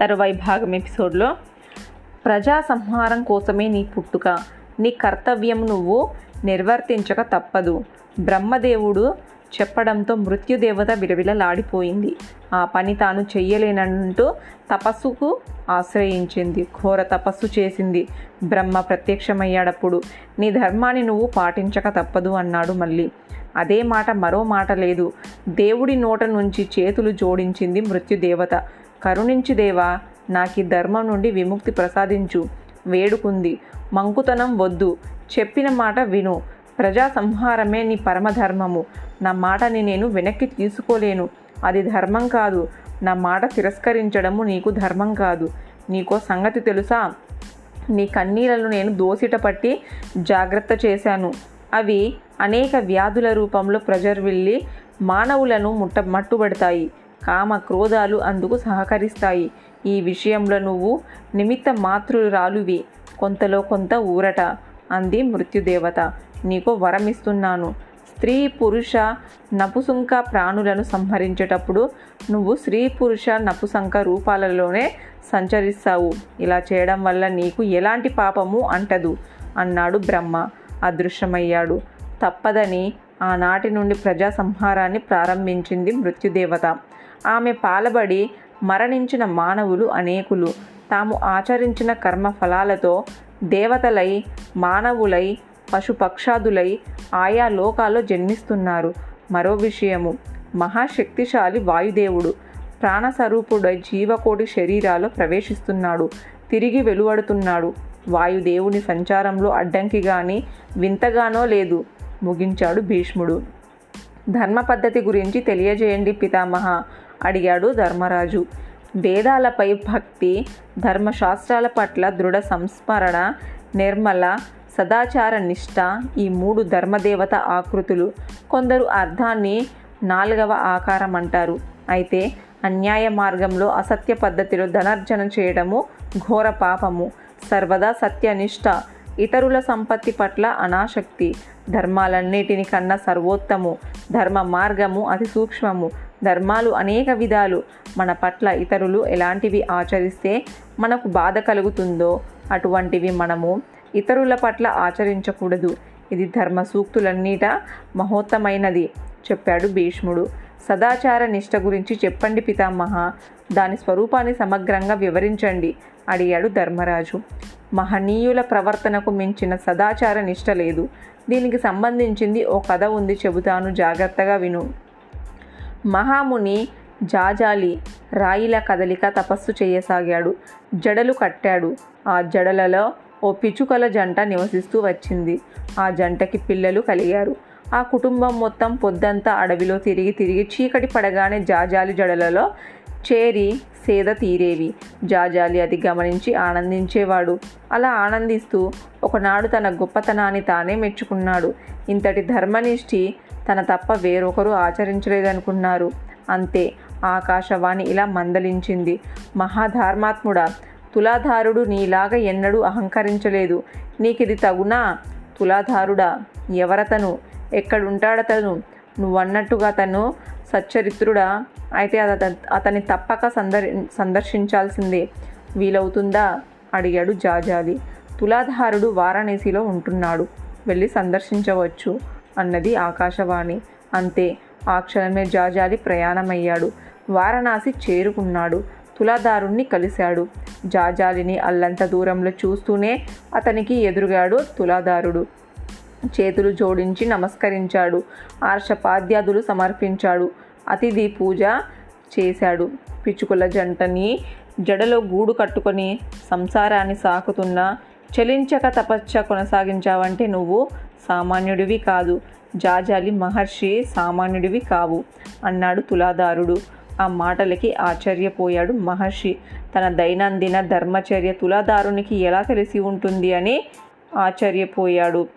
తరువాయి భాగం ఎపిసోడ్లో ప్రజా సంహారం కోసమే నీ పుట్టుక నీ కర్తవ్యం నువ్వు నిర్వర్తించక తప్పదు. బ్రహ్మదేవుడు చెప్పడంతో మృత్యుదేవత విలవిలలాడిపోయింది. ఆ పని తాను చెయ్యలేనంటూ తపస్సుకు ఆశ్రయించింది ఘోర తపస్సు చేసింది. బ్రహ్మ ప్రత్యక్షమయ్యాడప్పుడు నీ ధర్మాన్ని నువ్వు పాటించక తప్పదు అన్నాడు మళ్ళీ. అదే మాట మరో మాట లేదు. దేవుడి నోట నుంచి చేతులు జోడించింది మృత్యుదేవత. కరుణించి దేవా నాకు ధర్మం నుండి విముక్తి ప్రసాదించు వేడుకుంది. మంకుతనం వద్దు. చెప్పిన మాట విను. ప్రజా సంహారమే నీ పరమధర్మము. నా మాటని నేను వెనక్కి తీసుకోలేను. అది ధర్మం కాదు. నా మాట తిరస్కరించడము నీకు ధర్మం కాదు. నీకో సంగతి తెలుసా? నీ కన్నీళ్ళను నేను దోసిట పట్టి జాగ్రత్త చేశాను. అవి అనేక వ్యాధుల రూపంలో ప్రజర్విల్లి మానవులను ముట్ట మట్టుబడతాయి. కామ క్రోధాలు అందుకు సహకరిస్తాయి. ఈ విషయంలో నువ్వు నిమిత్త మాతృరాలువి. కొంతలో కొంత ఊరట. అంది మృత్యుదేవత. నీకు వరమిస్తున్నాను. స్త్రీ పురుష నపుసుంక ప్రాణులను సంహరించేటప్పుడు నువ్వు స్త్రీ పురుష నపుసంక రూపాలలోనే సంచరిస్తావు. ఇలా చేయడం వల్ల నీకు ఎలాంటి పాపము అంటదు అన్నాడు బ్రహ్మ. అదృశ్యమయ్యాడు. తప్పదని ఆనాటి నుండి ప్రజా సంహారాన్ని ప్రారంభించింది మృత్యుదేవత. ఆమె పాలబడి మరణించిన మానవులు అనేకులు. తాము ఆచరించిన కర్మ ఫలాలతో దేవతలై మానవులై పశుపక్షాదులై ఆయా లోకాల్లో జన్మిస్తున్నారు. మరో విషయము మహాశక్తిశాలి వాయుదేవుడు ప్రాణస్వరూపుడై జీవకోటి శరీరాల్లో ప్రవేశిస్తున్నాడు. తిరిగి వెలువడుతున్నాడు. వాయుదేవుని సంచారంలో అడ్డంకి గాని వింతగానో లేదు ముగించాడు భీష్ముడు. ధర్మ పద్ధతి గురించి తెలియజేయండి పితామహ. అడిగాడు ధర్మరాజు. వేదాలపై భక్తి ధర్మశాస్త్రాల పట్ల దృఢ సంస్మరణ నిర్మల సదాచార నిష్ఠ ఈ మూడు ధర్మదేవత ఆకృతులు. కొందరు అర్థాన్ని నాలుగవ ఆకారం అంటారు. అయితే అన్యాయ మార్గంలో అసత్య పద్ధతిలో ధనార్జన చేయడము ఘోర పాపము. సర్వదా సత్యనిష్ట ఇతరుల సంపత్తి పట్ల అనాసక్తి. ధర్మాలన్నిటిని కన్నా సర్వోత్తము. ధర్మ మార్గము అతి సూక్ష్మము. ధర్మాలు అనేక విధాలు మన పట్ల ఇతరులు ఎలాంటివి ఆచరిస్తే మనకు బాధ కలుగుతుందో అటువంటివి మనము ఇతరుల పట్ల ఆచరించకూడదు. ఇది ధర్మ సూక్తులన్నీట మహోత్తమైనది చెప్పాడు భీష్ముడు. సదాచార నిష్ట గురించి చెప్పండి పితామహ దాని స్వరూపాన్ని సమగ్రంగా వివరించండి అడిగాడు ధర్మరాజు. మహనీయుల ప్రవర్తనకు మించిన సదాచార నిష్ట లేదు. దీనికి సంబంధించింది ఓ కథ ఉంది చెబుతాను జాగ్రత్తగా విను. మహాముని జాజాలి రాయిల కదలిక తపస్సు చేయసాగాడు. జడలు కట్టాడు. ఆ జడలలో ఓ పిచుకల జంట నివసిస్తూ వచ్చింది. ఆ జంటకి పిల్లలు కలిగారు. ఆ కుటుంబం మొత్తం పొద్దంతా అడవిలో తిరిగి తిరిగి చీకటి పడగానే జాజాలి జడలలో చేరి సేద తీరేవి. జాజాలి అది గమనించి ఆనందించేవాడు. అలా ఆనందిస్తూ ఒకనాడు తన గొప్పతనాన్ని తానే మెచ్చుకున్నాడు. ఇంతటి ధర్మనిష్ఠి తన తప్ప వేరొకరు ఆచరించలేదనుకున్నారు. అంతే ఆకాశవాణి ఇలా మందలించింది. మహాధర్మాత్ముడా తులాధారుడు నీలాగా ఎన్నడూ అహంకరించలేదు. నీకిది తగునా? తులాధారుడా ఎవరతను? ఎక్కడుంటాడతను? నువ్వన్నట్టుగా తను సచ్చరిత్రుడా? అయితే అత అతని తప్పక సందర్ సందర్శించాల్సిందే. వీలవుతుందా? అడిగాడు జాజాలి తులాధారుడు వారాణసిలో ఉంటున్నాడు. వెళ్ళి సందర్శించవచ్చు. అన్నది ఆకాశవాణి. అంతే ఆ క్షణమే జాజాలి ప్రయాణమయ్యాడు. వారణాసి చేరుకున్నాడు. తులాదారుణ్ణి కలిశాడు. జాజాలిని అల్లంత దూరంలో చూస్తూనే అతనికి ఎదురుగాడు తులాదారుడు. చేతులు జోడించి నమస్కరించాడు. ఆర్షపాద్యాదులు సమర్పించాడు. అతిథి పూజ చేశాడు. పిచ్చుకుల జంటని జడలో గూడు కట్టుకొని సంసారాన్ని సాకుతున్న చలించక తపస్య కొనసాగించావంటే నువ్వు సామాన్యుడివి కాదు. జాజాలి మహర్షి సామాన్యుడివి కావు అన్నాడు తులాదారుడు. ఆ మాటలకి ఆశ్చర్యపోయాడు మహర్షి. తన దైనందిన ధర్మచర్య తులాదారునికి ఎలా తెలిసి ఉంటుంది అని ఆశ్చర్యపోయాడు.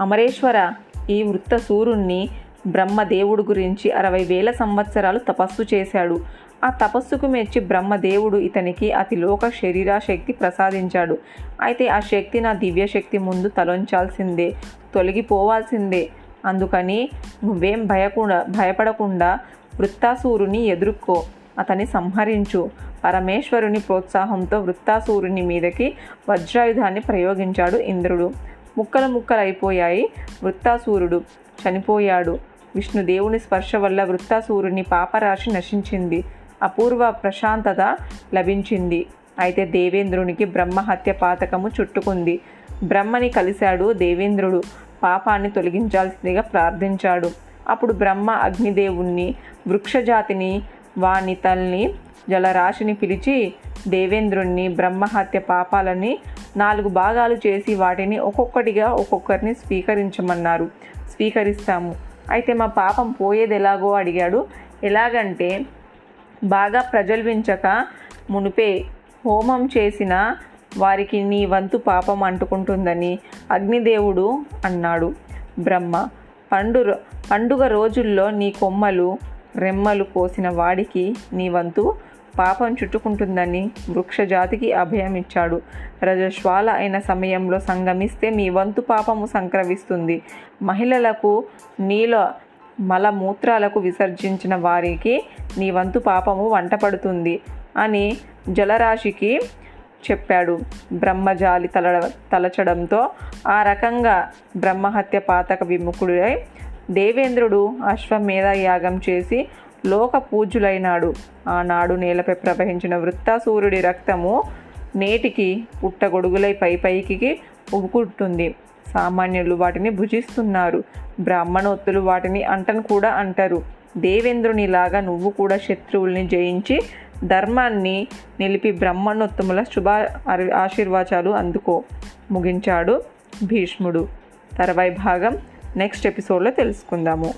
అమరేశ్వర ఈ వృత్త సూర్యుణ్ణి బ్రహ్మదేవుడు గురించి అరవై వేల సంవత్సరాలు తపస్సు చేశాడు. ఆ తపస్సుకు మెచ్చి బ్రహ్మదేవుడు ఇతనికి అతిలోక శరీరాశక్తి ప్రసాదించాడు. అయితే ఆ శక్తి నా దివ్యశక్తి ముందు తలొంచాల్సిందే తొలగిపోవాల్సిందే. అందుకని నువ్వేం భయకుండా భయపడకుండా వృత్తాసూరుని ఎదుర్కో అతన్ని సంహరించు. పరమేశ్వరుని ప్రోత్సాహంతో వృత్తాసూరుని మీదకి వజ్రాయుధాన్ని ప్రయోగించాడు ఇంద్రుడు. ముక్కలు ముక్కలైపోయాయి వృత్తాసూరుడు. చనిపోయాడు. విష్ణుదేవుని స్పర్శ వల్ల వృత్తాసూరుని పాపరాశి నశించింది. అపూర్వ ప్రశాంతత లభించింది. అయితే దేవేంద్రునికి బ్రహ్మహత్య పాతకము చుట్టుకుంది. బ్రహ్మని కలిశాడు దేవేంద్రుడు. పాపాన్ని తొలగించాల్సిందిగా ప్రార్థించాడు. అప్పుడు బ్రహ్మ అగ్నిదేవుణ్ణి వృక్షజాతిని వాని తల్ని జలరాశిని పిలిచి దేవేంద్రుణ్ణి బ్రహ్మహత్య పాపాలని నాలుగు భాగాలు చేసి వాటిని ఒక్కొక్కటిగా ఒక్కొక్కరిని స్వీకరించమన్నారు. స్వీకరిస్తాము. అయితే మా పాపం పోయేది ఎలాగో అడిగాడు. ఎలాగంటే బాగా ప్రజల్వించక మునిపే హోమం చేసిన వారికి నీ వంతు పాపం అంటుకుంటుందని అగ్నిదేవుడు అన్నాడు. బ్రహ్మ పండు పండుగ రోజుల్లో నీ కొమ్మలు రెమ్మలు కోసిన వాడికి నీ వంతు పాపం చుట్టుకుంటుందని వృక్షజాతికి అభయం ఇచ్చాడు. రజస్వాల అయిన సమయంలో సంగమిస్తే మీ వంతు పాపము సంక్రమిస్తుంది. మహిళలకు నీలో మలమూత్రాలకు విసర్జించిన వారికి నీ వంతు పాపము వంటపడుతుంది అని జలరాశికి చెప్పాడు బ్రహ్మజాలి తల తలచడంతో ఆ రకంగా బ్రహ్మహత్య పాతక విముఖుడై దేవేంద్రుడు అశ్వమేధ యాగం చేసి లోక పూజ్యులైనాడు ఆనాడు నేలపై ప్రవహించిన వృత్తాసూర్యుడి రక్తము నేటికి పుట్టగొడుగులై పై పైకి ఉబుకుంటుంది సామాన్యులు వాటిని భుజిస్తున్నారు. బ్రాహ్మణోత్తులు వాటిని అంటను కూడా అంటారు. దేవేంద్రునిలాగా నువ్వు కూడా శత్రువుల్ని జయించి ధర్మాన్ని నిలిపి బ్రహ్మణోత్తముల శుభ ఆశీర్వాచాలు అందుకో. ముగించాడు భీష్ముడు. తర్వాయి భాగం నెక్స్ట్ ఎపిసోడ్లో తెలుసుకుందాము.